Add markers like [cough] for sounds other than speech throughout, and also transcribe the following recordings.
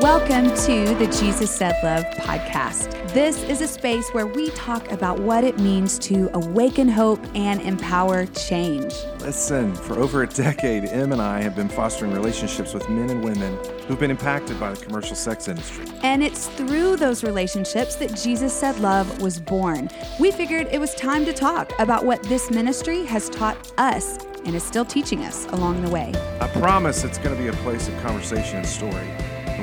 Welcome to the Jesus Said Love podcast. This is a space where we talk about what it means to awaken hope and empower change. Listen, for over a decade, Em and I have been fostering relationships with men and women who've been impacted by the commercial sex industry. And it's through those relationships that Jesus Said Love was born. We figured it was time to talk about what this ministry has taught us and is still teaching us along the way. I promise it's going to be a place of conversation and story.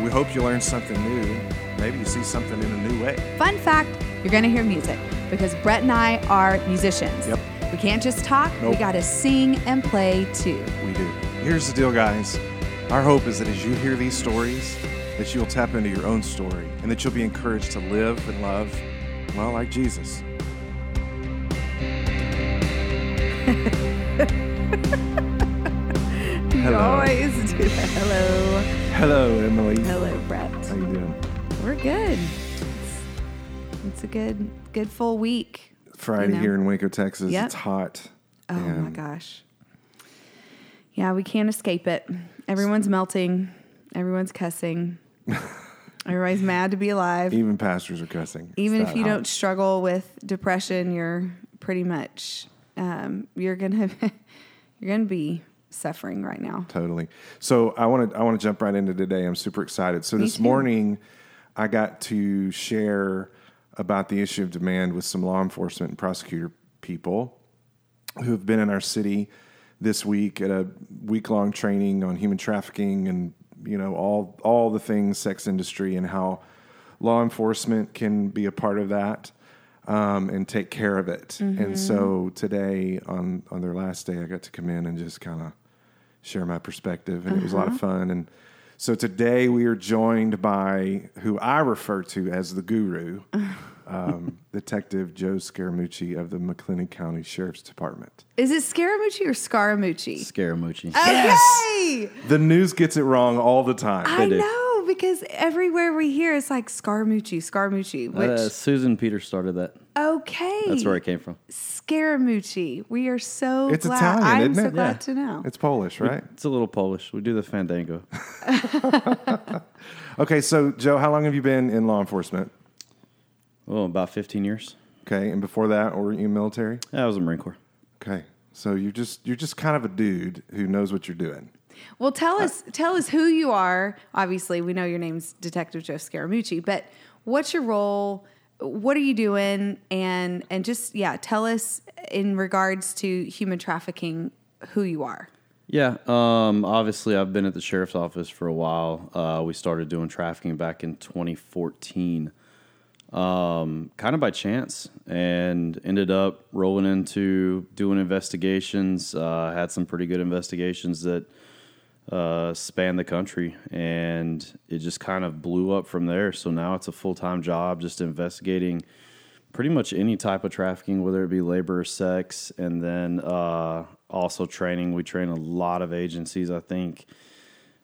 We hope you learn something new. Maybe you see something in a new way. Fun fact you're going to hear music because Brett and I are musicians. Yep. We can't just talk, nope. we got to sing and play too. We do. Here's the deal, guys. Our hope is that as you hear these stories, that you'll tap into your own story and that you'll be encouraged to live and love, well, like Jesus. You [laughs] Hello. always do that. Hello. Hello, Emily. Hello, Brett. How you doing? We're good. It's, it's a good, good full week. Friday know. here in Waco, Texas. Yep. It's hot. Oh my gosh. Yeah, we can't escape it. Everyone's melting. Everyone's cussing. [laughs] Everybody's mad to be alive. Even pastors are cussing. It's Even if you hot. don't struggle with depression, you're pretty much um, you're gonna [laughs] you're gonna be suffering right now. Totally. So I want to I want to jump right into today. I'm super excited. So Me this too. morning, I got to share about the issue of demand with some law enforcement and prosecutor people who have been in our city this week at a week long training on human trafficking and you know all all the things sex industry and how law enforcement can be a part of that um, and take care of it. And so today on on their last day, I got to come in and just kind of share my perspective, and it was a lot of fun. And so today we are joined by who I refer to as the guru, [laughs] um, Detective Joe Scaramucci of the McLennan County Sheriff's Department. Is it Scaramucci or Scaramucci? Scaramucci. Okay. The news gets it wrong all the time. I do. know because everywhere we hear it's like Scaramucci, Scaramucci, which Uh, Susan Peter started that. okay. That's where it came from. Scaramucci. We are so It's glad. Italian, I'm isn't so it? glad Yeah. to know. It's Polish, right? It's a little Polish. We do the fandango. [laughs] Okay, so Joe, how long have you been in law enforcement? Oh, about 15 years. Okay, and before that, or were you in military? Yeah, I was a Marine Corps. Okay, so you're just you're just kind of a dude who knows what you're doing. Well, tell us tell us who you are. Obviously, we know your name's Detective Joe Scaramucci, but what's your role? What are you doing? And and just yeah, tell us in regards to human trafficking who you are. Yeah, um, obviously, I've been at the sheriff's office for a while. Uh, we started doing trafficking back in 2014, um, kind of by chance, and ended up rolling into doing investigations. Uh, had some pretty good investigations that uh, spanned the country, and it just kind of blew up from there. So now it's a full time job, just investigating pretty much any type of trafficking, whether it be labor or sex, and then uh, also training. We train a lot of agencies. I think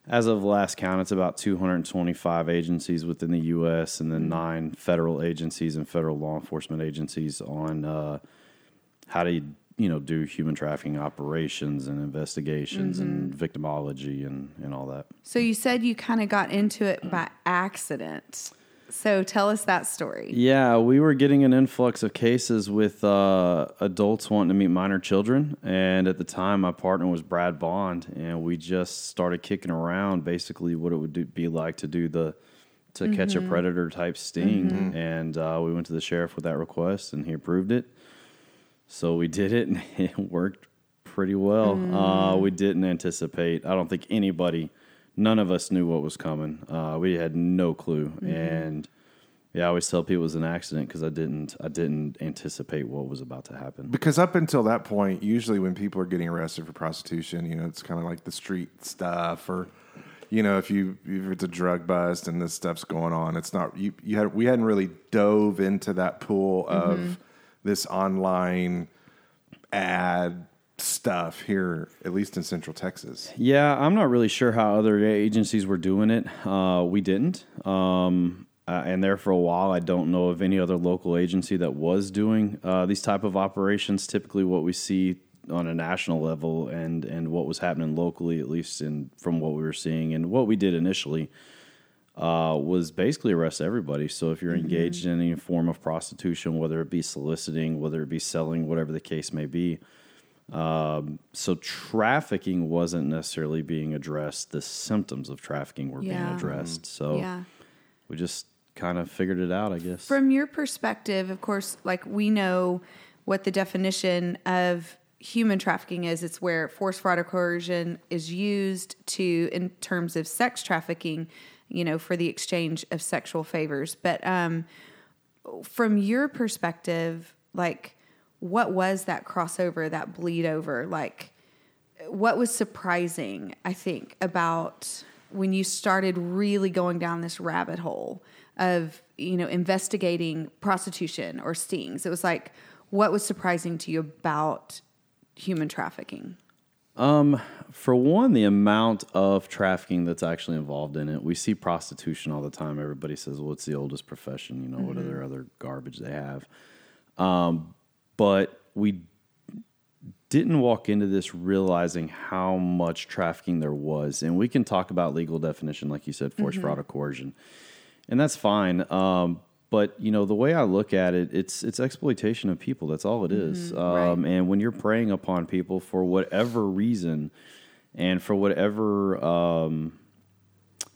as of last count, it's about 225 agencies within the U.S. and then nine federal agencies and federal law enforcement agencies on uh, how to you know do human trafficking operations and investigations and victimology and, and all that. So you said you kind of got into it by accident. So tell us that story. Yeah, we were getting an influx of cases with uh, adults wanting to meet minor children. And at the time, my partner was Brad Bond, and we just started kicking around basically what it would do, be like to do the to catch a predator type sting. And uh, we went to the sheriff with that request, and he approved it. So we did it, and [laughs] it worked pretty well. Uh, we didn't anticipate. I don't think anybody, none of us knew what was coming. Uh, we had no clue, and yeah, I always tell people it was an accident because I didn't, I didn't anticipate what was about to happen. Because up until that point, usually when people are getting arrested for prostitution, you know, it's kind of like the street stuff, or you know, if you if it's a drug bust and this stuff's going on, it's not you. You had we hadn't really dove into that pool of this online ad stuff here, at least in Central Texas. Yeah, I'm not really sure how other agencies were doing it. Uh, we didn't. Um, uh, and there for a while, I don't know of any other local agency that was doing uh, these type of operations. Typically, what we see on a national level and and what was happening locally, at least in from what we were seeing and what we did initially, uh, was basically arrest everybody. So if you're engaged in any form of prostitution, whether it be soliciting, whether it be selling, whatever the case may be, um, so trafficking wasn't necessarily being addressed. The symptoms of trafficking were being addressed. So Yeah. we just kind of figured it out, I guess. From your perspective, of course, like we know what the definition of human trafficking is. It's where force, fraud, or coercion is used to, in terms of sex trafficking, you know, for the exchange of sexual favors. But um, from your perspective, like, what was that crossover, that bleed over? Like, what was surprising, I think, about when you started really going down this rabbit hole of, you know, investigating prostitution or stings? It was like, what was surprising to you about human trafficking? For one, the amount of trafficking that's actually involved in it. We see prostitution all the time. Everybody says, well, it's the oldest profession. You know, what other other garbage they have? Um, but we didn't walk into this realizing how much trafficking there was. And we can talk about legal definition, like you said, force, fraud, or coercion. And that's fine. Um, but you know the way I look at it, it's it's exploitation of people. That's all it is. Um, And when you're preying upon people for whatever reason, and for whatever um,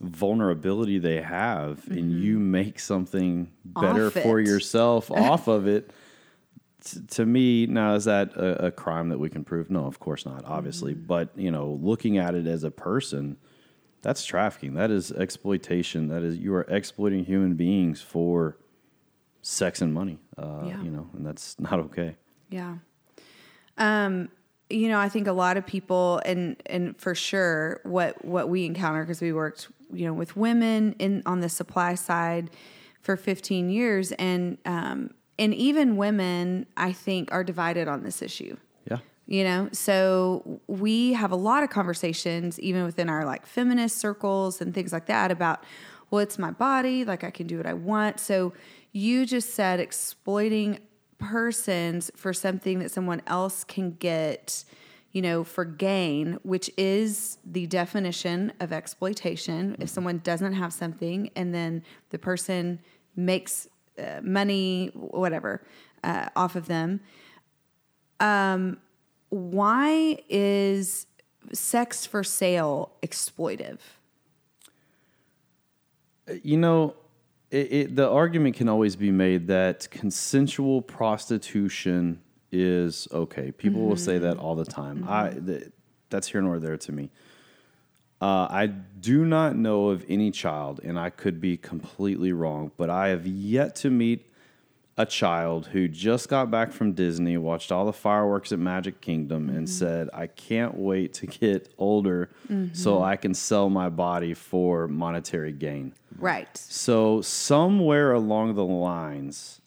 vulnerability they have, and you make something better for yourself [laughs] off of it, t- to me, now is that a, a crime that we can prove? No, of course not, obviously. But you know, looking at it as a person, that's trafficking. That is exploitation. That is you are exploiting human beings for sex and money. Uh, Yeah. You know, and that's [laughs] not okay. Yeah. Um, you know, I think a lot of people and and for sure what what we encounter because we worked, you know, with women in on the supply side for 15 years and um and even women I think are divided on this issue. Yeah. You know, so we have a lot of conversations, even within our like feminist circles and things like that, about, well, it's my body, like I can do what I want. So you just said exploiting persons for something that someone else can get, you know, for gain, which is the definition of exploitation. If someone doesn't have something and then the person makes uh, money, whatever, uh, off of them why is sex for sale exploitive? You know, it, it, the argument can always be made that consensual prostitution is okay. People will say that all the time. I th- that's here nor there to me. Uh, I do not know of any child, and I could be completely wrong, but I have yet to meet a child who just got back from Disney, watched all the fireworks at Magic Kingdom, and mm-hmm. said, I can't wait to get older mm-hmm. so I can sell my body for monetary gain. Right. So, somewhere along the lines,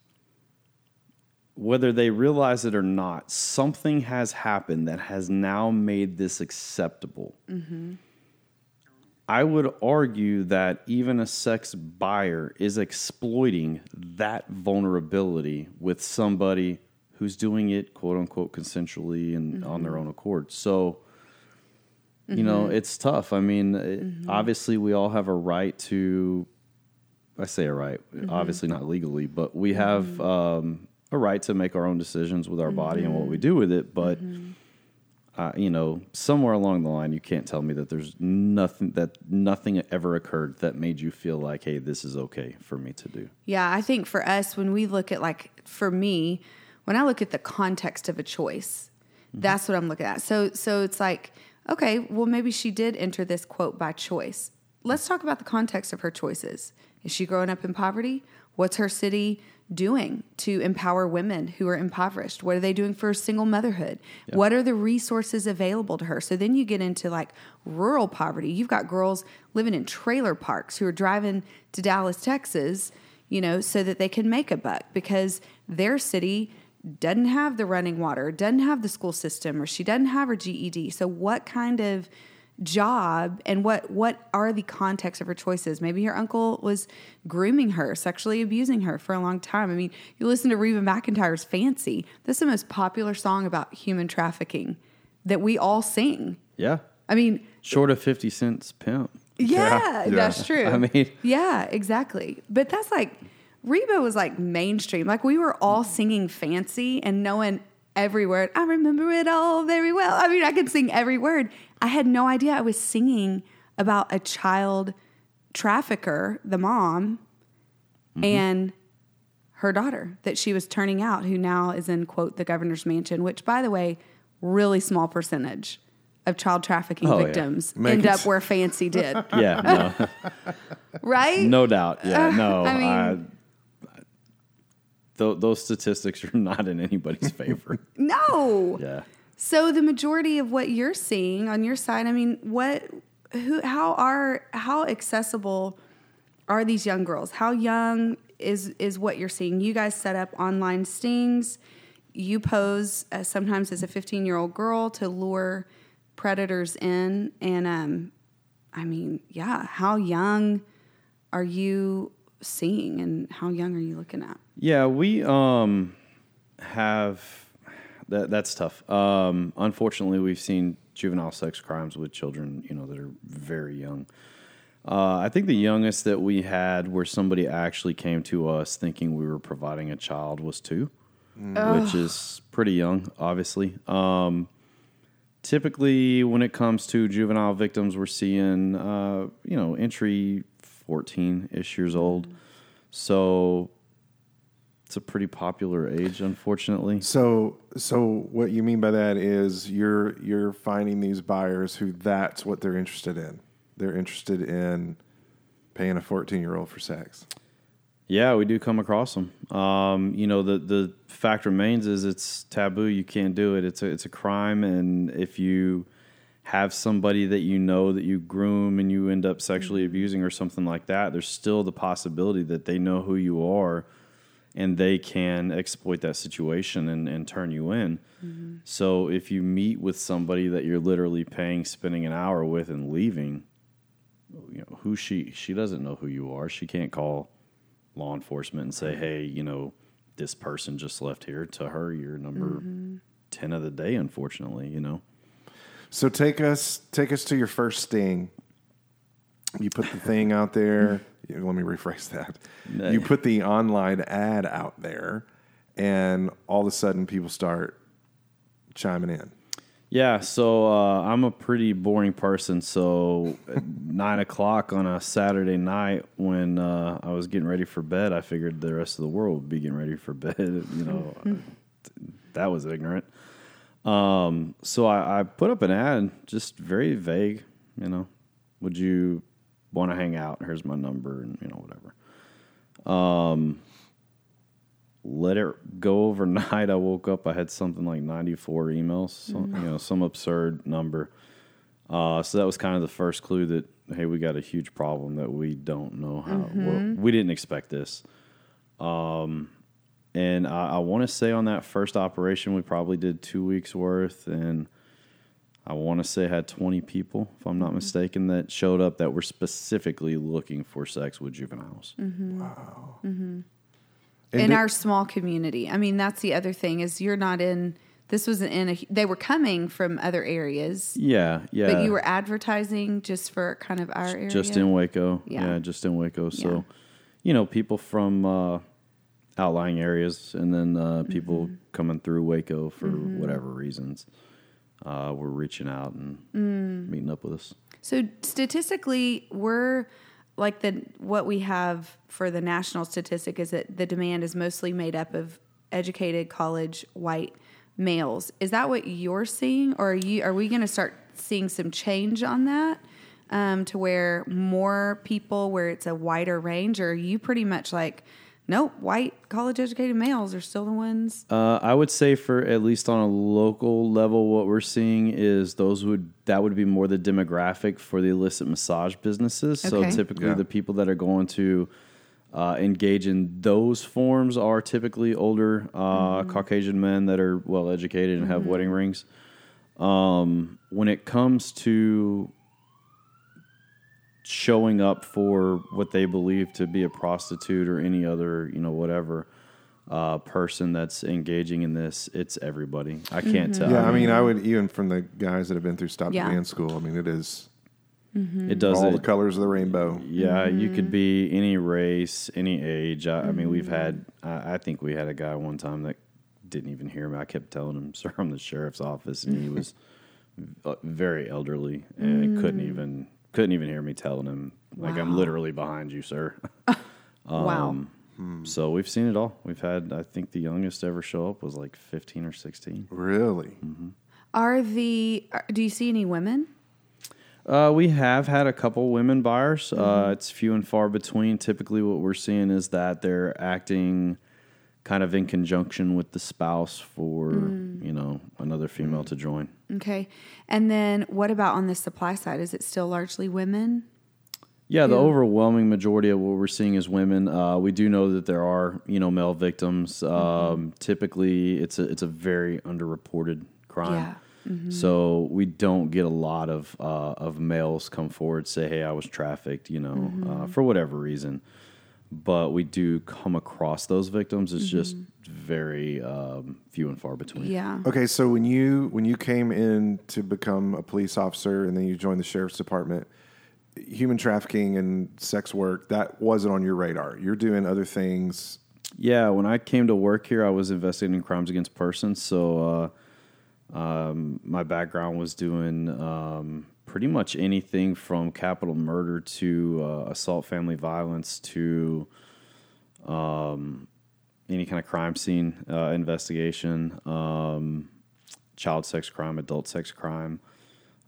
whether they realize it or not, something has happened that has now made this acceptable. Mm-hmm. I would argue that even a sex buyer is exploiting that vulnerability with somebody who's doing it quote unquote consensually and on their mm-hmm. own accord. So, you know, mm-hmm. it's tough. I mean, it- mm-hmm. obviously, we all have a right to, I say a right, obviously not legally, but we have um, a right to make our own decisions with our body and what we do with it. But, uh, you know, somewhere along the line, you can't tell me that there's nothing that nothing ever occurred that made you feel like, hey, this is okay for me to do. Yeah, I think for us, when we look at like, for me, when I look at the context of a choice, that's what I'm looking at. So, so it's like, okay, well, maybe she did enter this quote by choice. Let's talk about the context of her choices. Is she growing up in poverty? What's her city doing to empower women who are impoverished? What are they doing for single motherhood? What are the resources available to her? So then you get into like rural poverty. You've got girls living in trailer parks who are driving to Dallas, Texas, you know, so that they can make a buck because their city doesn't have the running water, doesn't have the school system, or she doesn't have her GED. So what kind of job and what what are the context of her choices maybe her uncle was grooming her sexually abusing her for a long time i mean you listen to reba mcentire's fancy that's the most popular song about human trafficking that we all sing Yeah. i mean Short of 50 cents pimp. Yeah, Yeah, that's true. I mean- yeah, exactly. But that's like Reba was like mainstream. Like we were all singing fancy and knowing every word. I remember it all very well. I mean, I could sing every word. I had no idea I was singing about a child trafficker, the mom, Mm-hmm. and her daughter that she was turning out, who now is in quote the governor's mansion, which by the way, really small percentage of child trafficking Oh, victims Make end up where fancy did. [laughs] Yeah, [laughs] right? no, no doubt. Yeah, [laughs] no. I mean- I, th- those statistics are [laughs] not in anybody's favor. [laughs] No. yeah. So the majority of what you're seeing on your side, I mean, what who how are how accessible are these young girls? How young is is what you're seeing? You guys set up online stings. You pose uh, sometimes as a 15 year old girl to lure predators in, and um, I mean, yeah, how young are you seeing, and how young are you looking at? Yeah, we um have that that's tough. Um unfortunately we've seen juvenile sex crimes with children, you know, that are very young. Uh, I think the youngest that we had where somebody actually came to us thinking we were providing a child was two, which is pretty young, obviously. Um, typically, when it comes to juvenile victims, we're seeing, uh, you know, entry 14 ish years old. So it's a pretty popular age, unfortunately. So, so what you mean by that is you're you're finding these buyers who that's what they're interested in. They're interested in paying a 14 year old for sex. Yeah, we do come across them. Um, you know, the the fact remains is it's taboo. You can't do it. It's a it's a crime, and if you have somebody that you know that you groom and you end up sexually abusing or something like that, there's still the possibility that they know who you are, and they can exploit that situation and, and turn you in. Mm-hmm. So if you meet with somebody that you're literally paying, spending an hour with, and leaving, you know who she she doesn't know who you are. She can't call law enforcement and say, "Hey, you know, this person just left here." To her, you're number mm-hmm. ten of the day. Unfortunately, you know. So take us take us to your first sting. You put the thing out there. [laughs] Let me rephrase that. No. You put the online ad out there, and all of a sudden people start chiming in. Yeah, so uh, I'm a pretty boring person. So [laughs] nine o'clock on a Saturday night, when uh, I was getting ready for bed, I figured the rest of the world would be getting ready for bed. [laughs] You know, that was ignorant. Um, so I, I put up an ad, just very vague. You know, would you want to hang out? Here's my number, and you know whatever. Um, let it go overnight. [laughs] I woke up. I had something like 94 emails, some, you know, some absurd number. Uh, so that was kind of the first clue that hey, we got a huge problem that we don't know how. Well, we didn't expect this. Um, and I, I want to say on that first operation, we probably did two weeks worth, and I want to say had 20 people, if I'm not mistaken, that showed up that were specifically looking for sex with juveniles. And in did- our small community. I mean, that's the other thing is you're not in. This was in a. They were coming from other areas, Yeah, yeah. but you were advertising just for kind of our area. just in Waco. Yeah. Yeah, just in Waco. So, Yeah. you know, people from uh, outlying areas and then uh, people Mm-hmm. coming through Waco for whatever reasons uh, were reaching out and Mm. meeting up with us. So statistically, we're like the what we have for the national statistic is that the demand is mostly made up of educated college white males. Is that what you're seeing, or are you are we going to start seeing some change on that um, to where more people where it's a wider range, or are you pretty much like? Nope, white college educated males are still the ones. Uh, I would say for at least on a local level, what we're seeing is those would that would be more the demographic for the illicit massage businesses. Okay. So typically, Yeah. the people that are going to uh, engage in those forms are typically older uh, Caucasian men that are well educated and have wedding rings. Um, when it comes to showing up for what they believe to be a prostitute or any other, you know, whatever uh, person that's engaging in this, it's everybody. I can't mm-hmm. tell. yeah, I mean, I would even from the guys that have been through Stop Yeah. the Dance School. I mean, it is mm-hmm. It does All it. the colors of the rainbow. Yeah, you could mm-hmm. be any race, any age. I, I mean, we've had. I, I think we had a guy one time that didn't even hear me. I kept telling him, [laughs] "Sir, I'm the sheriff's office," and he was uh, very elderly and couldn't mm. even couldn't even hear me telling him, "Like I'm literally behind you, sir." [laughs] wow. Um, hmm. so we've seen it all. We've had. I think the youngest ever show up was like 15 or 16. Really? Mm-hmm. Are the are- do you see any women? Uh, we have had a couple women buyers. Uh, mm-hmm. it's few and far between. Typically, what we're seeing is that they're acting kind of in conjunction with the spouse for you know another female to join. Okay. And then what about on the supply side? Is it still largely women? Yeah, the Yeah. overwhelming majority of what we're seeing is women. Uh, we do know that there are you know male victims. Um, Typically, it's a it's a very underreported crime. Yeah. So we don't get a lot of uh, of males come forward say, "Hey, I was trafficked," you know, uh, for whatever reason. But we do come across those victims. It's just very um, few and far between. Yeah. Okay, so when you when you came in to become a police officer and then you joined the sheriff's department, human trafficking and sex work that wasn't on your radar. You're doing other things. Yeah, when I came to work here, I was investigating crimes against persons. So uh, um, my background was doing um, pretty much anything from capital murder to uh, assault, family violence to um, any kind of crime scene uh, investigation, um, child sex crime, adult sex crime.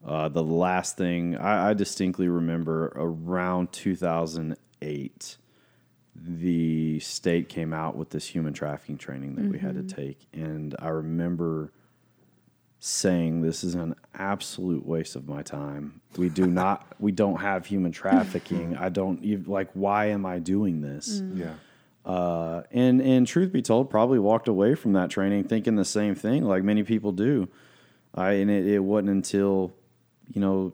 Uh, the last thing I, I distinctly remember around 2008 the state came out with this human trafficking training that we had to take and i remember saying this is an absolute waste of my time we do not we don't have human trafficking [laughs] i don't even like why am i doing this Yeah. uh, and and truth be told, probably walked away from that training thinking the same thing, like many people do. I and it, it wasn't until you know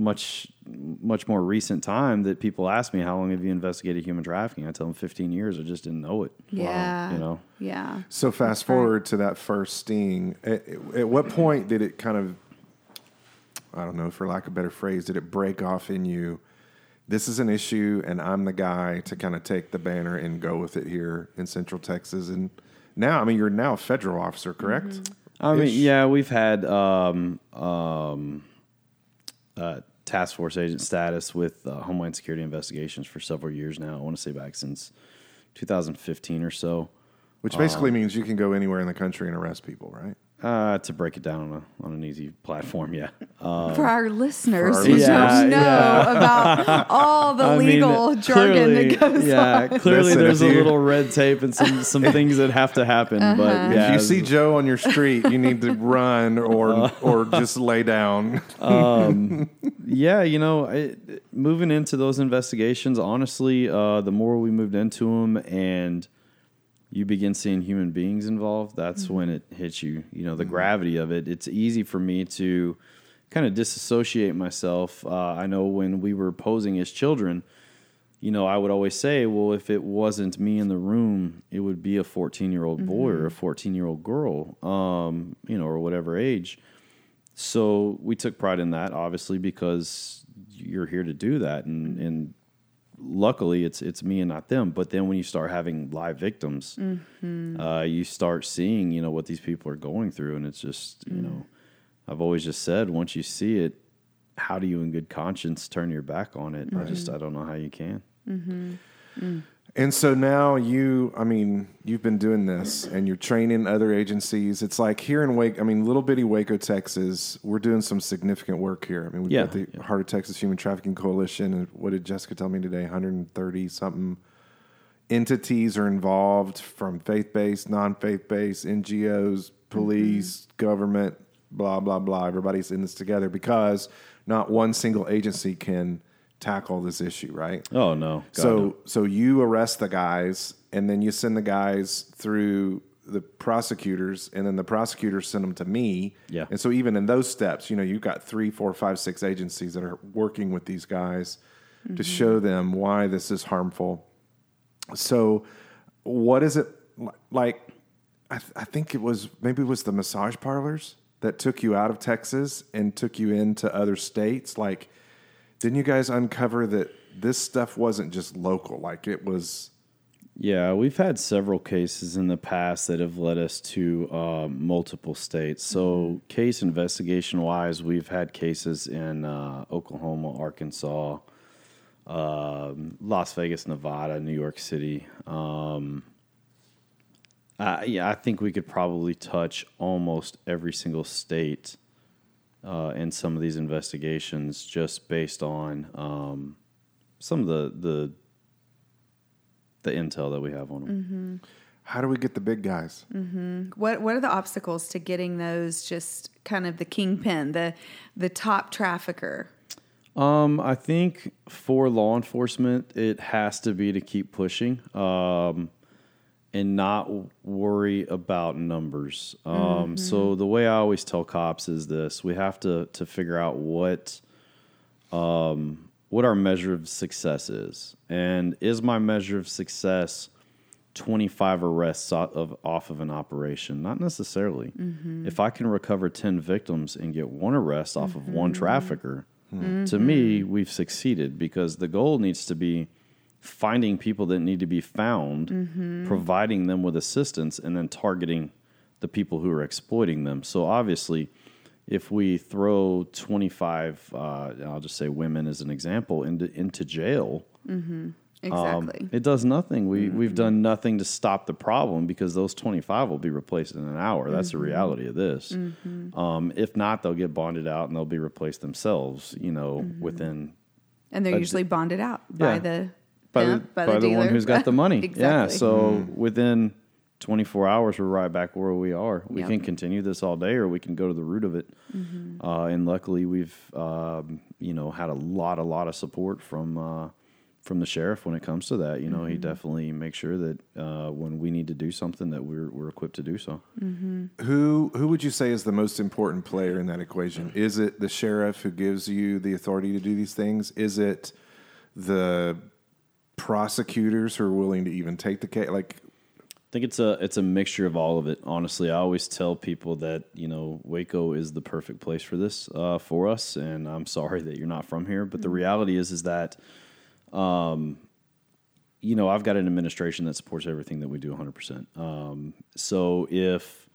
much much more recent time that people ask me how long have you investigated human trafficking. I tell them 15 years. I just didn't know it. Yeah. you know. Yeah. So fast forward to that first sting. At, at what point did it kind of, I don't know, for lack of a better phrase, did it break off in you? This is an issue, and I'm the guy to kind of take the banner and go with it here in Central Texas. And now, I mean, you're now a federal officer, correct? I mean, yeah, we've had um, um, uh, task force agent status with uh, Homeland Security investigations for several years now. I want to say back since 2015 or so. Which basically means you can go anywhere in the country and arrest people, right? Uh, to break it down on, a, on an easy platform, yeah. Uh, For our listeners our who listeners. don't know Yeah, [laughs] about all the [laughs] I mean, legal jargon clearly- that goes yeah, on. clearly Listen, there's a you- little red tape and some, some [laughs] things that have to happen. But yeah, if you see Joe on your street, you need to run or or just lay down. yeah, you know, it, moving into those investigations, honestly, uh, the more we moved into them and you begin seeing human beings involved, that's when it hits you. You know, the gravity of it. It's easy for me to kind of disassociate myself. Uh, I know when we were posing as children, you know, I would always say, well, if it wasn't me in the room, it would be a 14 year old boy or a 14 year old girl, um, you know, or whatever age. So we took pride in that, obviously, because you're here to do that, and and luckily it's it's me and not them. But then when you start having live victims, mm-hmm. uh, you start seeing you know what these people are going through, and it's just you mm. know, I've always just said once you see it, how do you in good conscience turn your back on it? I just I don't know how you can. Mm-hmm. Mm. And so now you, I mean, you've been doing this and you're training other agencies. It's like here in Wake, I mean, little bitty Waco, Texas, we're doing some significant work here. I mean, we've Yeah, got the yeah. Heart of Texas Human Trafficking Coalition. And what did Jessica tell me today? 130 something entities are involved from faith based, non faith based, NGOs, police, mm-hmm. government, blah, blah, blah. Everybody's in this together because not one single agency can tackle this issue, right? Oh no, God, so no. so you arrest the guys and then you send the guys through the prosecutors and then the prosecutors send them to me Yeah. and so even in those steps you know you've got three four five six agencies that are working with these guys to mm-hmm. show them why this is harmful so what is it like I, th- I think it was maybe it was the massage parlors that took you out of texas and took you into other states like Didn't you guys uncover that this stuff wasn't just local? Like it was. Yeah, we've had several cases in the past that have led us to uh, multiple states. So, case investigation wise, we've had cases in uh, Oklahoma, Arkansas, um, Las Vegas, Nevada, New York City. Um, yeah, I think we could probably touch almost every single state uh, in some of these investigations just based on um, some of the, the the intel that we have on them. How do we get the big guys? What what are the obstacles to getting those just kind of the kingpin, the the top trafficker? Um, I think for law enforcement, it has to be to keep pushing um, and not worry about numbers. Um, mm-hmm. So the way I always tell cops is this: we have to to figure out what um, what our measure of success is, and is my measure of success. 25 arrests o- of off of an operation? Not necessarily. Mm-hmm. If i can recover 10 victims and get one arrest off of one mm-hmm. trafficker hmm. to me we've succeeded because the goal needs to be finding people that need to be found providing them with assistance and then targeting the people who are exploiting them so obviously if we throw 25 uh, i'll just say women as an example into into jail Exactly. um, it does nothing. We we've done nothing to stop the problem because those twenty five will be replaced in an hour. That's the reality of this. Um, if not, they'll get bonded out and they'll be replaced themselves. You know, within and they're usually bonded out by yeah. the by pimp, the by, the, one who's got the money. [laughs] Yeah. exactly. So within twenty four hours, we're right back where we are. We Yep. can continue this all day, or we can go to the root of it. Mm-hmm. Uh, and luckily, we've um, you know had a lot, a lot of support from. Uh, from the sheriff when it comes to that, you know, he definitely makes sure that uh, when we need to do something, that we're we're equipped to do so. Who who would you say is the most important player in that equation? Is it the sheriff who gives you the authority to do these things? Is it the prosecutors who are willing to even take the case? Like, I think it's a it's a mixture of all of it. Honestly, I always tell people that you know Waco is the perfect place for this uh, for us, and I'm sorry that you're not from here. But the reality is is that, um, you know, I've got an administration that supports everything that we do 100. percent um, So if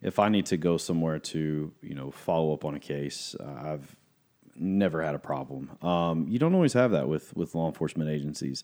if I need to go somewhere to you know follow up on a case, uh, I've never had a problem. Um, you don't always have that with with law enforcement agencies.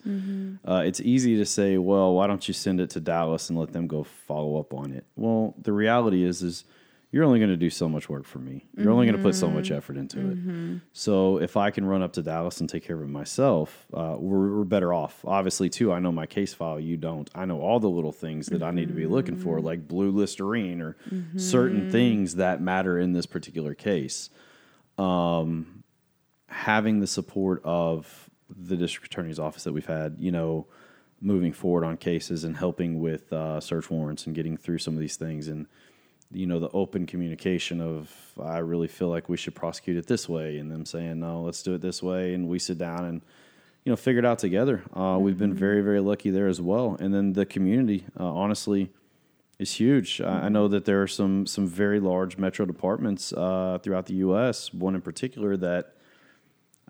Uh, it's easy to say, well, why don't you send it to Dallas and let them go follow up on it? Well, the reality is, is you're only going to do so much work for me. You're only going to put so much effort into it. So if I can run up to Dallas and take care of it myself, uh, we're, we're better off. Obviously, too, I know my case file. You don't. I know all the little things that I need to be looking for, like blue Listerine or certain things that matter in this particular case having the support of the district attorney's office that we've had, you know, moving forward on cases and helping with uh, search warrants and getting through some of these things, and you know, the open communication of I really feel like we should prosecute it this way, and them saying no, let's do it this way, and we sit down and you know figure it out together. Uh, We've been very very lucky there as well, and then the community, uh, honestly. Is huge. I I know that there are some some very large metro departments uh, throughout the U.S. One in particular that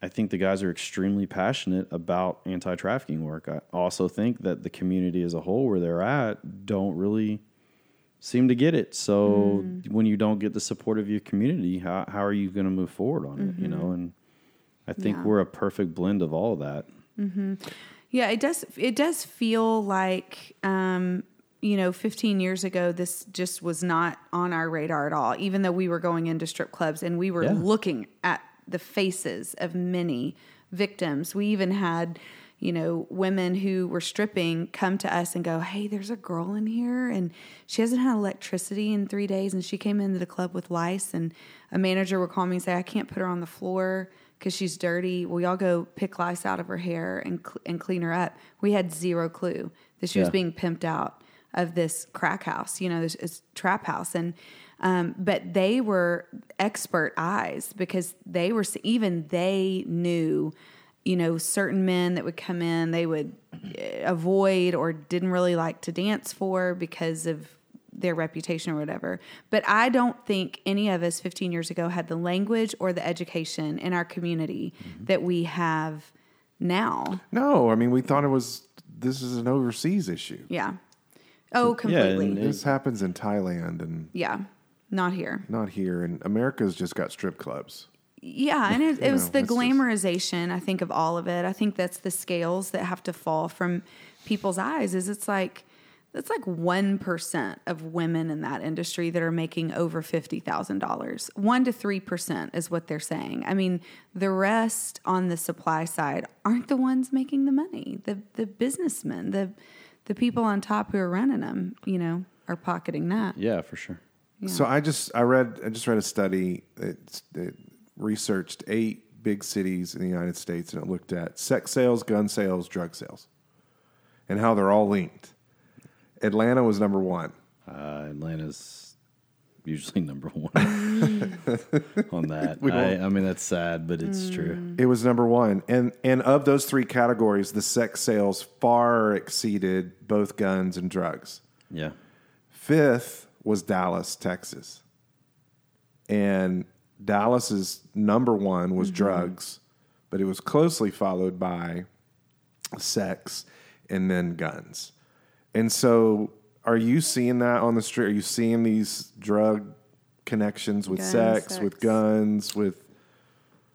I think the guys are extremely passionate about anti trafficking work. I also think that the community as a whole, where they're at, don't really seem to get it. So mm. when you don't get the support of your community, how, how are you going to move forward on it? You know, mm-hmm. and I think Yeah. we're a perfect blend of all of that. Mm-hmm. Yeah, it does. It does feel like, um, you know, 15 years ago, this just was not on our radar at all. Even though we were going into strip clubs and we were Yeah. looking at the faces of many victims. We even had, you know, women who were stripping come to us and go, "Hey, there's a girl in here, and she hasn't had electricity in three days, and she came into the club with lice." And a manager would call me and say, "I can't put her on the floor." because she's dirty. Will y'all go pick lice out of her hair and cl- and clean her up? We had zero clue that she was being pimped out of this crack house, you know, this, this trap house, and um, but they were expert eyes because they were even they knew, you know, certain men that would come in they would eh, avoid or didn't really like to dance for because of their reputation or whatever. But I don't think any of us 15 years ago had the language or the education in our community Mm-hmm. that we have now. No, I mean we thought it was this is an overseas issue. Yeah. Oh, completely. Yeah, This happens in Thailand and not here. not here. And America's just got strip clubs. Yeah, and it, [laughs] it was know, the it's just- glamorization. I think of all of it. I think that's the scales that have to fall from people's eyes. Is it's like that's like one percent of women in that industry that are making over fifty thousand dollars. One to three percent is what they're saying. I mean, the rest on the supply side aren't the ones making the money. The the businessmen, the the people on top who are running them, you know, are pocketing that. Yeah, for sure. So I just I read I just read a study that, that researched eight big cities in the United States and it looked at sex sales, gun sales, drug sales, and how they're all linked. Atlanta was number one. Uh, Atlanta's usually [laughs] number one [laughs] on that. I, I mean, that's sad, but it's true. It was number one, and and of those three categories, the sex sales far exceeded both guns and drugs. Yeah. Fifth was Dallas, Texas, and Dallas's number one was drugs, but it was closely followed by sex and then guns. And so, are you seeing that on the street? Are you seeing these drug connections with Gun, sex, with guns, with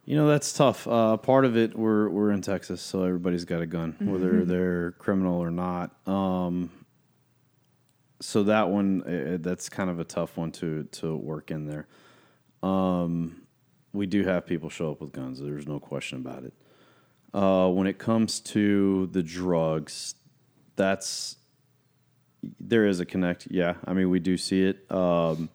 You know that's tough. Uh, part of it we're we're in Texas, so everybody's got a gun, whether they're criminal or not. Um, so that one uh, that's kind of a tough one to to work in there. Um, we do have people show up with guns. There's no question about it. Uh, when it comes to the drugs, that's there is a connect. Yeah, I mean we do see it. Um,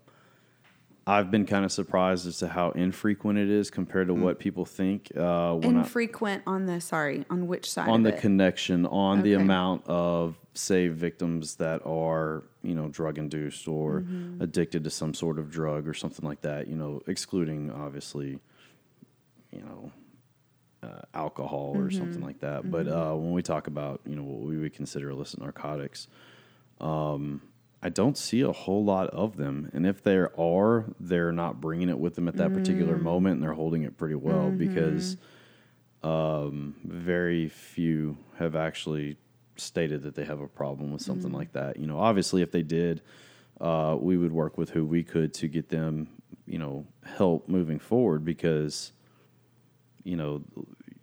I've been kind of surprised as to how infrequent it is compared to what people think. Uh, when I, Infrequent on the sorry on which side on of the it? connection, on the amount of say victims that are you know drug induced or Mm-hmm. addicted to some sort of drug or something like that. You know, excluding obviously, you know, uh, alcohol or Mm-hmm. something like that. But uh, when we talk about you know what we would consider illicit narcotics, um, I don't see a whole lot of them. And if there are, they're not bringing it with them at that particular Mm. moment, and they're holding it pretty well Mm-hmm. because um, very few have actually stated that they have a problem with Mm. something like that. You know, obviously, if they did, uh, we would work with who we could to get them, you know, help moving forward because, you know,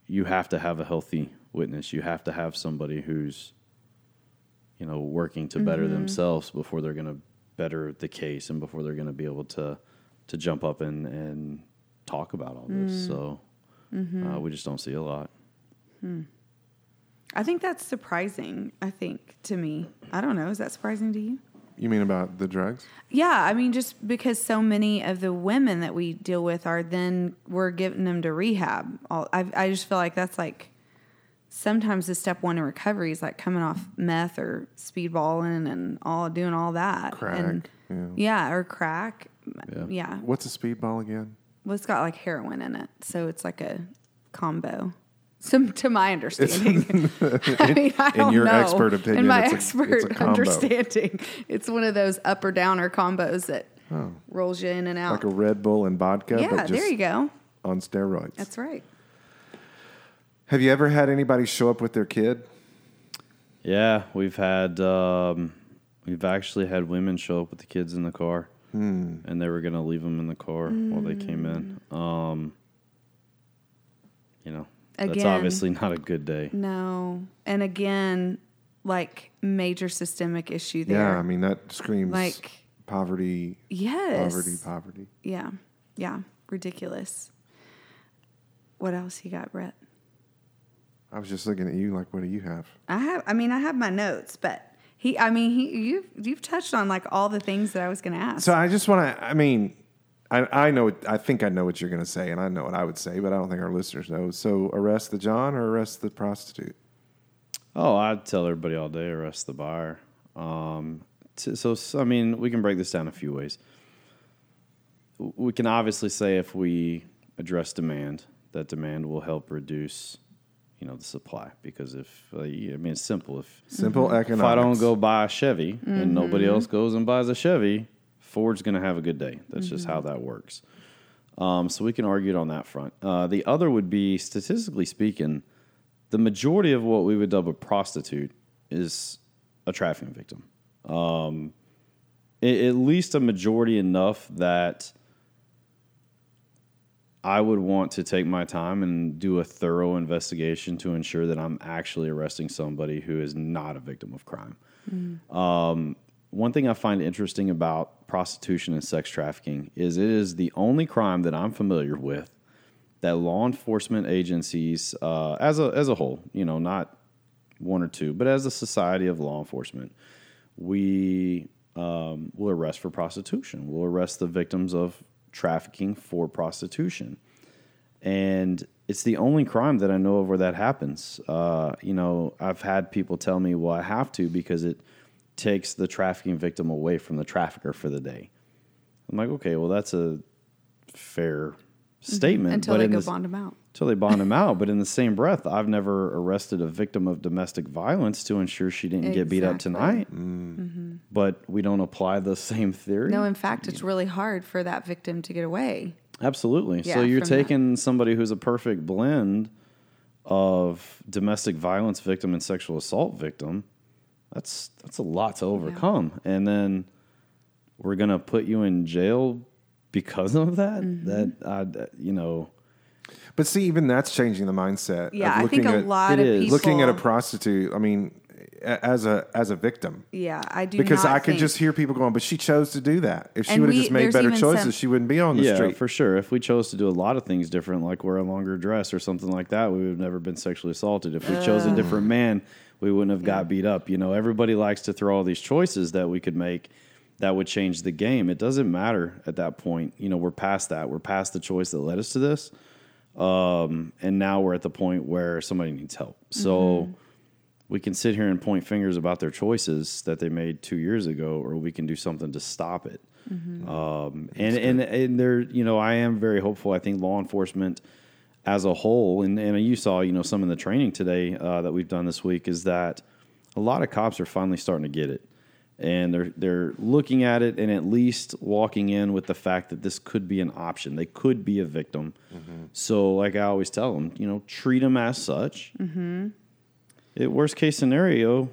you have to have a healthy witness. You have to have somebody who's, you know, working to better themselves before they're going to better the case and before they're going to be able to to jump up and and talk about all this. So uh, we just don't see a lot. I think that's surprising. I think to me, I don't know. Is that surprising to you? you mean about the drugs? Yeah, I mean, just because so many of the women that we deal with are then we're giving them to rehab. All, I, I just feel like that's like sometimes the step one in recovery is like coming off meth or speedballing and all doing all that. Crack, and, yeah. yeah, or crack. Yeah. Yeah. What's a speedball again? Well, it's got like heroin in it, so it's like a combo. Some, to my understanding, [laughs] [laughs] I mean, I in don't your know. expert opinion, in my it's a- expert it's a combo. understanding, it's one of those up or downer combos that rolls you in and out. Like a Red Bull and vodka, yeah, but just there you go. on steroids. That's right. Have you ever had anybody show up with their kid? Yeah, we've had um, we've actually had women show up with the kids in the car, and they were going to leave them in the car while they came in. Um, you know, that's obviously not a good day. No, and again, like major systemic issue there. Yeah, I mean that screams Like- poverty, yes, poverty, poverty. Yeah, yeah, ridiculous. What else you got, Brett? I was just looking at you like, what do you have? I have. I mean, I have my notes, but he. I mean, he. you've You've touched on like all the things that I was going to ask. So I just want to. I mean, I I know. What, I think I know what you're going to say, and I know what I would say, but I don't think our listeners know. So arrest the John or arrest the prostitute? Oh, I'd tell everybody all day arrest the buyer. Um, t- so, so, I mean, we can break this down a few ways. We can obviously say if we address demand, that demand will help reduce, you know the supply because if uh, I mean it's simple if Simple economics. if I don't go buy a Chevy and nobody else goes and buys a Chevy, Ford's going to have a good day. That's just how that works. Um, so we can argue it on that front. Uh, the other would be statistically speaking, the majority of what we would dub a prostitute is a trafficking victim. Um, a- at least a majority enough that I would want to take my time and do a thorough investigation to ensure that I'm actually arresting somebody who is not a victim of crime. Um, one thing I find interesting about prostitution and sex trafficking is it is the only crime that I'm familiar with that law enforcement agencies, uh, as a as a whole, you know, not one or two, but as a society of law enforcement, we um, will arrest for prostitution. We'll arrest the victims of trafficking for prostitution, and it's the only crime that I know of where that happens. Uh, you know, I've had people tell me, "Well, I have to because it takes the trafficking victim away from the trafficker for the day." I'm like, okay, well, that's a fair mm-hmm. statement, Until but they in go this- bond them out. until they bond him out. But in the same [laughs] breath, I've never arrested a victim of domestic violence to ensure she didn't get beat up Exactly. tonight. Mm. Mm-hmm. But we don't apply the same theory. No, in fact, it's really hard for that victim to get away. Absolutely. so you're from that. taking somebody who's a perfect blend of domestic violence victim and sexual assault victim. That's that's a lot to overcome. And then we're gonna put you in jail because of that. Mm-hmm. That uh, you know. But see, even that's changing the mindset. Yeah, of I think looking a at, lot It of is. people looking at a prostitute. I mean, as a as a victim. Yeah, I do Because not I can just hear people going, but she chose to do that. If she would have just made better choices, some- she wouldn't be on the yeah, street. for sure. If we chose to do a lot of things different, like wear a longer dress or something like that, we would have never been sexually assaulted. If we chose a different man, we wouldn't have got beat up. You know, everybody likes to throw all these choices that we could make that would change the game. It doesn't matter at that point. You know, we're past that. We're past the choice that led us to this. Um, and now we're at the point where somebody needs help. So we can sit here and point fingers about their choices that they made two years ago, or we can do something to stop it. Um, and and and there, you know, I am very hopeful. I think law enforcement as a whole, and, and you saw, you know, some of the training today uh, that we've done this week is that a lot of cops are finally starting to get it, and they're they're looking at it and at least walking in with the fact that this could be an option. They could be a victim. So, like I always tell them, you know, treat them as such. It, worst case scenario,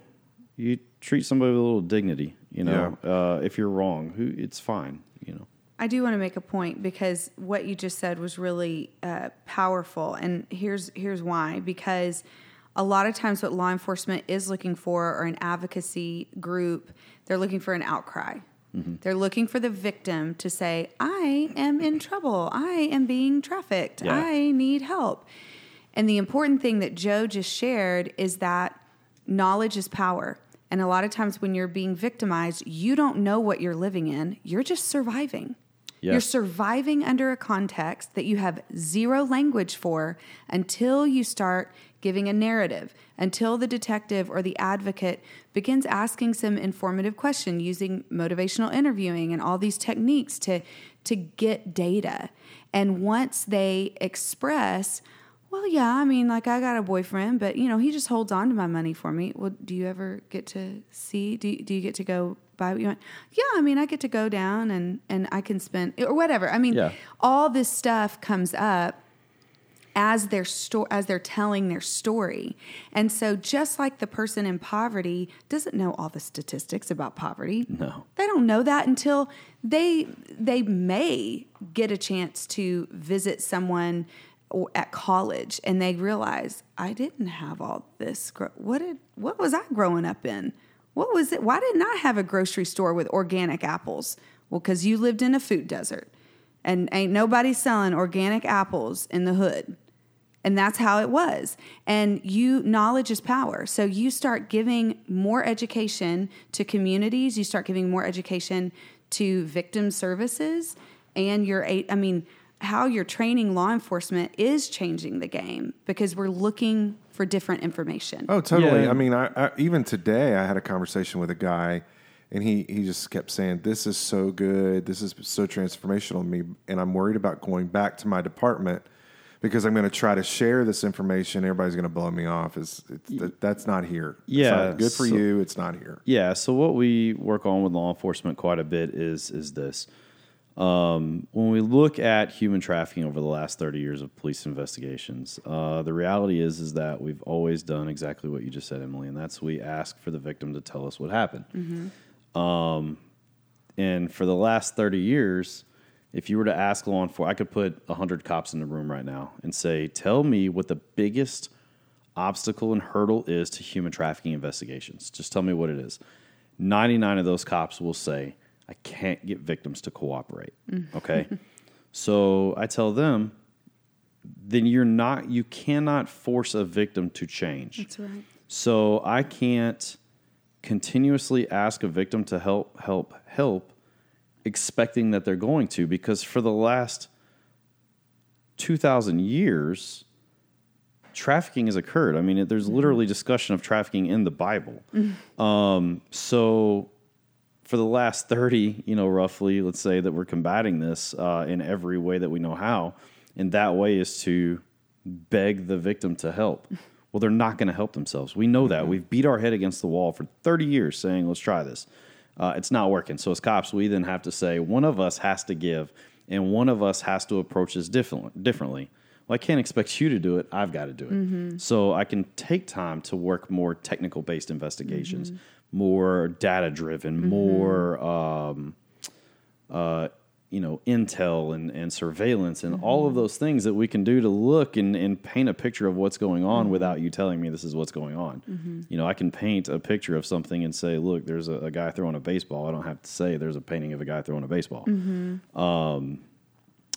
you treat somebody with a little dignity. You know, uh, if you're wrong, who it's fine. I do want to make a point because what you just said was really uh, powerful, and here's here's why. Because a lot of times, what law enforcement is looking for, or an advocacy group, they're looking for an outcry. They're looking for the victim to say, "I am in trouble. I am being trafficked. Yeah. I need help." And the important thing that Joe just shared is that knowledge is power. And a lot of times when you're being victimized, you don't know what you're living in. You're just surviving. You're surviving under a context that you have zero language for until you start giving a narrative, until the detective or the advocate begins asking some informative question using motivational interviewing and all these techniques to to get data. And once they express, well, yeah, I mean, like I got a boyfriend, but you know, he just holds on to my money for me. Well, do you ever get to see? Do you, do you get to go buy what you want? Yeah, I mean, I get to go down and and I can spend or whatever. I mean, Yeah. all this stuff comes up as their sto- as they're telling their story. And so just like the person in poverty doesn't know all the statistics about poverty. No. They don't know that until they they may get a chance to visit someone at college and they realize I didn't have all this gro- what did what was I growing up in? What was it? Why didn't I have a grocery store with organic apples? Well, cuz you lived in a food desert. And ain't nobody selling organic apples in the hood. And that's how it was. And you knowledge is power. So you start giving more education to communities, you start giving more education to victim services and your I mean how you're training law enforcement is changing the game because we're looking for different information. Oh, totally. Yeah. I mean, I, I, even today, I had a conversation with a guy, and he he just kept saying, "This is so good. This is so transformational to me." And I'm worried about going back to my department because I'm going to try to share this information. Everybody's going to blow me off. Is it's, that's not here. It's Yeah, not good for so- you. It's not here. Yeah. So what we work on with law enforcement quite a bit is is this. Um, when we look at human trafficking over the last thirty years of police investigations, uh, the reality is is that we've always done exactly what you just said, Emily, and that's we ask for the victim to tell us what happened. Um, and for the last thirty years, if you were to ask law enforcement, I could put hundred cops in the room right now and say, "Tell me what the biggest obstacle and hurdle is to human trafficking investigations. Just tell me what it is. 99 of those cops will say, I can't get victims to cooperate. Mm. Okay. [laughs] so I tell them, then you're not, you cannot force a victim to change. That's right. So I can't continuously ask a victim to help, help, help, expecting that they're going to, because for the last 2,000 years, trafficking has occurred. I mean, it, there's mm-hmm. literally discussion of trafficking in the Bible. Mm. Um, so for the last 30, you know, roughly, let's say that we're combating this uh, in every way that we know how. And that way is to beg the victim to help. Well, they're not going to help themselves. We know that. We've beat our head against the wall for 30 years saying, let's try this. Uh, it's not working. So, as cops, we then have to say, one of us has to give, and one of us has to approach this different, differently. Well, I can't expect you to do it. I've got to do it. So, I can take time to work more technical based investigations, more data driven, more. Um, uh, you know, intel and, and surveillance and all of those things that we can do to look and, and paint a picture of what's going on without you telling me this is what's going on. You know, I can paint a picture of something and say, look, there's a, a guy throwing a baseball. I don't have to say there's a painting of a guy throwing a baseball. Um,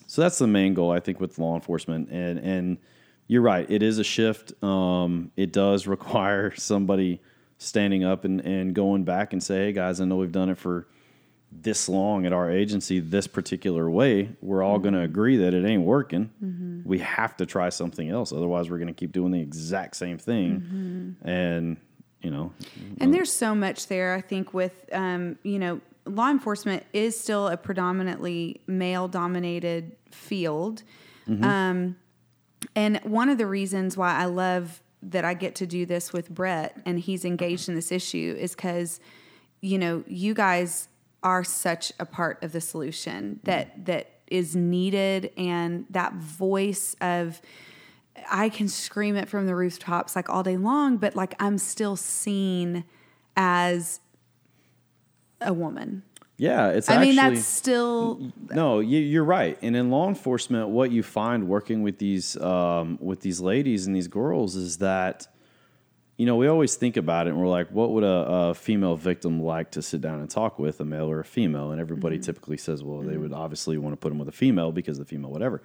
so that's the main goal, I think, with law enforcement. And, and you're right, it is a shift. Um, it does require [laughs] somebody standing up and, and going back and say, hey, guys, I know we've done it for this long at our agency this particular way, we're all going to agree that it ain't working. We have to try something else. Otherwise, we're going to keep doing the exact same thing. And, you know, And there's so much there, I think, with, um, you know, law enforcement is still a predominantly male dominated field. Um, and one of the reasons why I love that I get to do this with Brett and he's engaged in this issue is because, you know, you guys are such a part of the solution that that is needed and that voice of I can scream it from the rooftops like all day long, but like I'm still seen as a woman. Yeah, it's I actually. mean, that's still No, you, you're right. And in law enforcement, what you find working with these um, with these ladies and these girls is that, you know, we always think about it and we're like, what would a, a female victim like to sit down and talk with, a male or a female? And everybody typically says, well, they would obviously want to put them with a female because the female, whatever.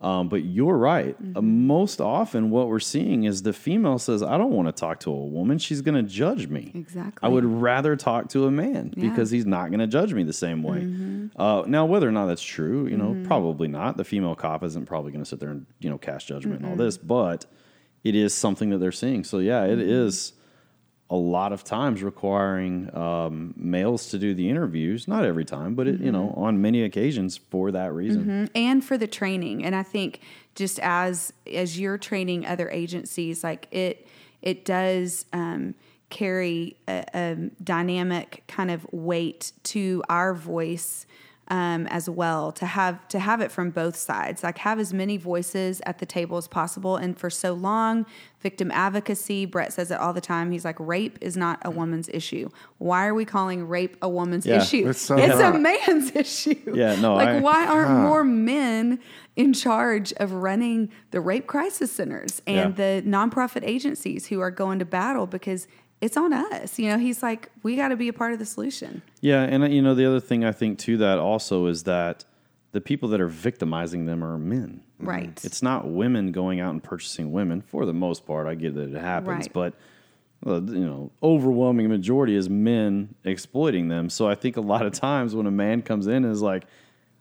Um, but you're right. Uh, most often, what we're seeing is the female says, I don't want to talk to a woman. She's going to judge me. Exactly. I would rather talk to a man Yeah. because he's not going to judge me the same way. Uh, now, whether or not that's true, you know, probably not. The female cop isn't probably going to sit there and you know cast judgment and all this, but it is something that they're seeing. So yeah, it is a lot of times requiring um, males to do the interviews. Not every time, but it, you know, on many occasions for that reason. and for the training and i think just as as you're training other agencies like it it does um, carry a, a dynamic kind of weight to our voice um, as well to have to have it from both sides like have as many voices at the table as possible. And for so long victim advocacy brett says it all the time. He's like rape is not a woman's issue. Why are we calling rape a woman's Yeah, issue? it's so it's a man's [laughs] issue. Yeah, no, like I- why aren't more men in charge of running the rape crisis centers and Yeah. the nonprofit agencies who are going to battle? Because it's on us you know he's like we got to be a part of the solution Yeah, and you know the other thing I think to that also is that the people that are victimizing them are men. right It's not women going out and purchasing women for the most part. I get that it happens, Right. but you know, overwhelming majority is men exploiting them. So I think a lot of times when a man comes in and is like,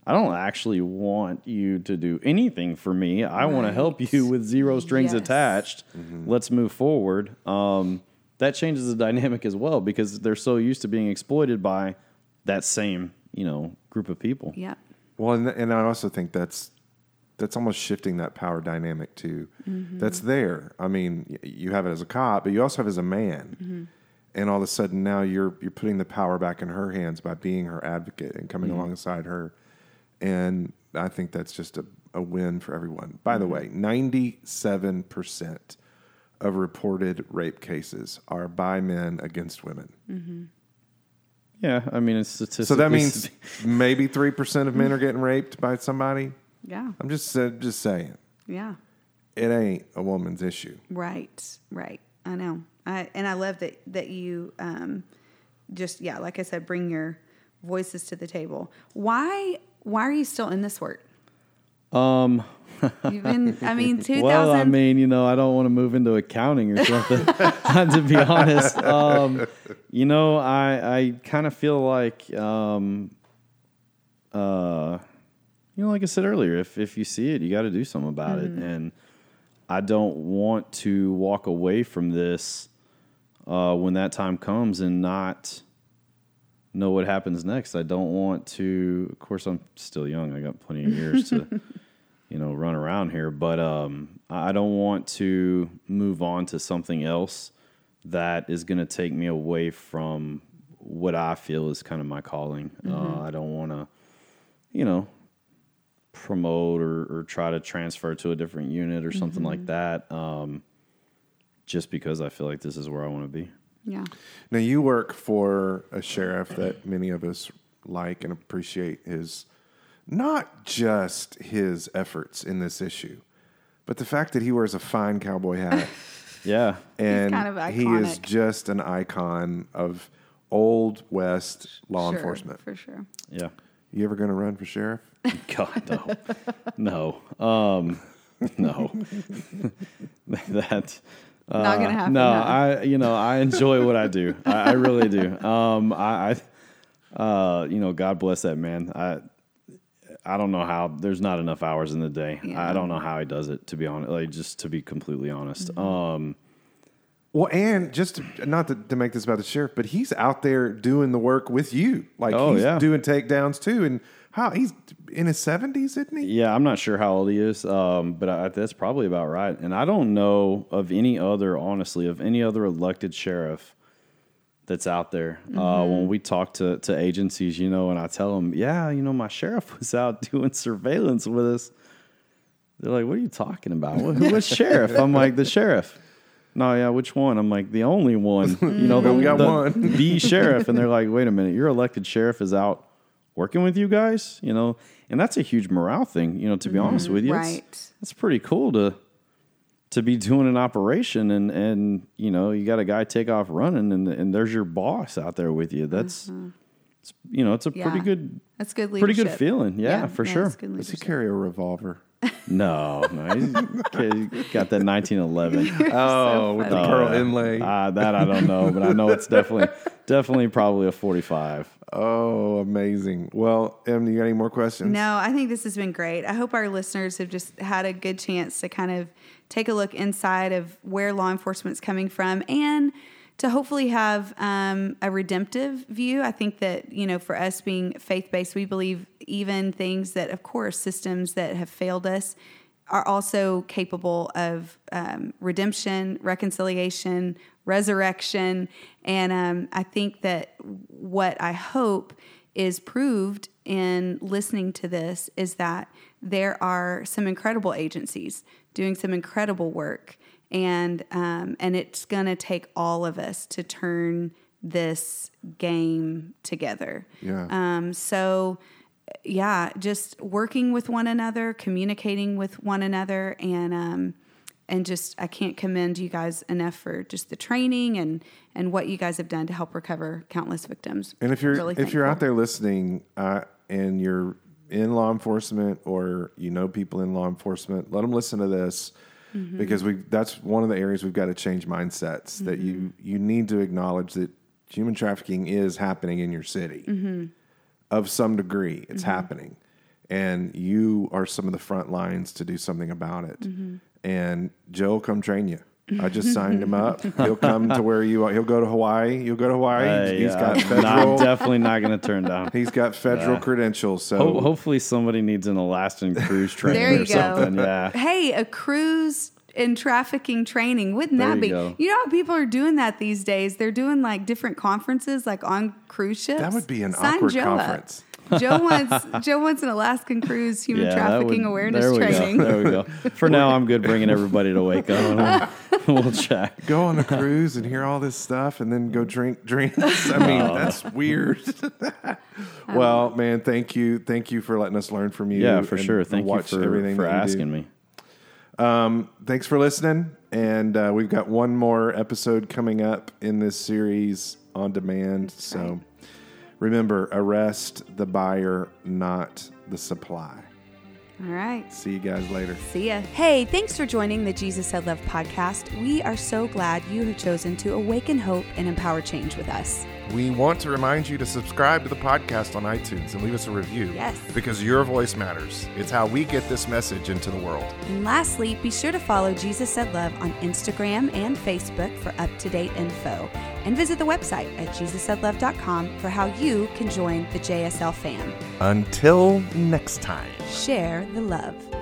I don't actually want you to do anything for me. I want to help you with zero strings Yes. attached. Let's move forward. Um, that changes the dynamic as well because they're so used to being exploited by that same you know group of people. yeah Well, and, and I also think that's that's almost shifting that power dynamic too. Mm-hmm. That's there. I mean, you have it as a cop, but you also have it as a man. Mm-hmm. And all of a sudden now you're you're putting the power back in her hands by being her advocate and coming mm-hmm. alongside her. And I think that's just a, a win for everyone. By the way, 97% of reported rape cases are by men against women. Yeah, I mean, it's statistically. So that means [laughs] maybe 3% of men are getting raped by somebody. Yeah. I'm just uh, just saying. Yeah. It ain't a woman's issue. Right. Right. I know. I and I love that that you um just yeah, like I said, bring your voices to the table. Why why are you still in this work? Um, I mean 2000 [laughs] well, I mean, you know, I don't want to move into accounting or something. [laughs] to be honest, um, you know, I I kind of feel like, um, uh, you know, like I said earlier, if if you see it, you got to do something about it, and I don't want to walk away from this uh, when that time comes and not know what happens next. I don't want to. Of course, I'm still young. I got plenty of years to, [laughs] you know, run around here. But um, I don't want to move on to something else that is going to take me away from what I feel is kind of my calling. Uh, I don't want to, you know, promote or, or try to transfer to a different unit or something like that. Um, just because I feel like this is where I want to be. Yeah. Now you work for a sheriff that many of us like and appreciate his not just his efforts in this issue, but the fact that he wears a fine cowboy hat [laughs] Yeah. and kind of he is just an icon of old west law Sure, enforcement. For sure. Yeah. You ever going to run for sheriff? [laughs] God, no, no, um, no. [laughs] that uh, Not gonna happen, No, huh? I, you know, I enjoy what I do. I, I really do. Um, I, I, uh, you know, God bless that man. I, I don't know how. There's not enough hours in the day. Yeah. I don't know how he does it. To be honest, like just to be completely honest. Mm-hmm. Um, Well, and just to, not to, to make this about the sheriff, but he's out there doing the work with you. Like Oh, he's yeah. doing takedowns too. And how he's in his seventies, isn't he? Yeah, I'm not sure how old he is, um, but I, that's probably about right. And I don't know of any other, honestly, of any other elected sheriff that's out there. Uh, when we talk to, to agencies, you know, and I tell them, yeah, you know, my sheriff was [laughs] out doing surveillance with us. They're like, what are you talking about? What, what sheriff? I'm like, the sheriff. No, yeah, which one? I'm like, the only one. [laughs] You know, the, We got the, one. [laughs] the sheriff. And they're like, wait a minute, your elected sheriff is out working with you guys, you know, and that's a huge morale thing, you know, to be honest with you. Right. It's, pretty cool to to be doing an operation and and you know, you got a guy take off running and and there's your boss out there with you. That's mm-hmm. it's, you know, it's a Yeah. pretty good That's good pretty good feeling. Yeah, for sure. it's good Does he leadership. carry a revolver? No, no, he's he's got that 1911. [laughs] Oh, with the funny. pearl inlay. Uh, that I don't know, but I know it's definitely [laughs] definitely probably a 45. Oh, amazing. Well, Em, you got any more questions? No, I think this has been great. I hope our listeners have just had a good chance to kind of take a look inside of where law enforcement's coming from and to hopefully have um, a redemptive view. I think that, you know, for us being faith based, we believe even things that, of course, systems that have failed us are also capable of um, redemption, reconciliation, resurrection. And um, I think that what I hope is proved in listening to this is that there are some incredible agencies doing some incredible work. And, um, and it's going to take all of us to turn this game together. Yeah. Um, so, yeah, just working with one another, communicating with one another, and um, and just I can't commend you guys enough for just the training and and what you guys have done to help recover countless victims. And if you're Really if you're out there listening uh, and you're in law enforcement or you know people in law enforcement, let them listen to this Mm-hmm. because we that's one of the areas we've got to change mindsets. That you Mm-hmm. you need to acknowledge that human trafficking is happening in your city Mm-hmm. of some degree. It's happening, and you are some of the front lines to do something about it. Mm-hmm. And Joe will come train you. I just signed him up. [laughs] He'll come to where you are. He'll go to Hawaii. You'll go to Hawaii. Hey, He's uh, got no, federal. I'm definitely not going to turn down. he's got federal credentials. So Ho- hopefully, somebody needs an Alaskan cruise training There you or go. something. Yeah. Hey, a cruise and trafficking training. Wouldn't There that you be? go. You know how people are doing that these days? They're doing like different conferences, like on cruise ships. that would be an Sign awkward Joe up. conference. Joe [laughs] wants Joe wants an Alaskan cruise human that trafficking would- awareness there we training. Go. There we go. For now, I'm good bringing everybody to Waco. [laughs] [laughs] We'll, we'll. Go on a cruise and hear all this stuff, and then go drink drinks. I [laughs] mean, Oh. that's weird. [laughs] well, man, thank you, thank you for letting us learn from you. Yeah, for and sure. Thank you for, everything for that you do. asking me. thanks for listening. And uh, we've got one more episode coming up in this series on demand. so remember, arrest the buyer, not the supply. All right. See you guys later. See ya. Hey, thanks for joining the Jesus Said Love podcast. We are so glad you have chosen to awaken hope and empower change with us. We want to remind you to subscribe to the podcast on iTunes and leave us a review. Yes. Because your voice matters. It's how we get this message into the world. And lastly, be sure to follow Jesus Said Love on Instagram and Facebook for up to date info. And visit the website at jesussaidlove.com for how you can join the JSL fam. Until next time. Share the love.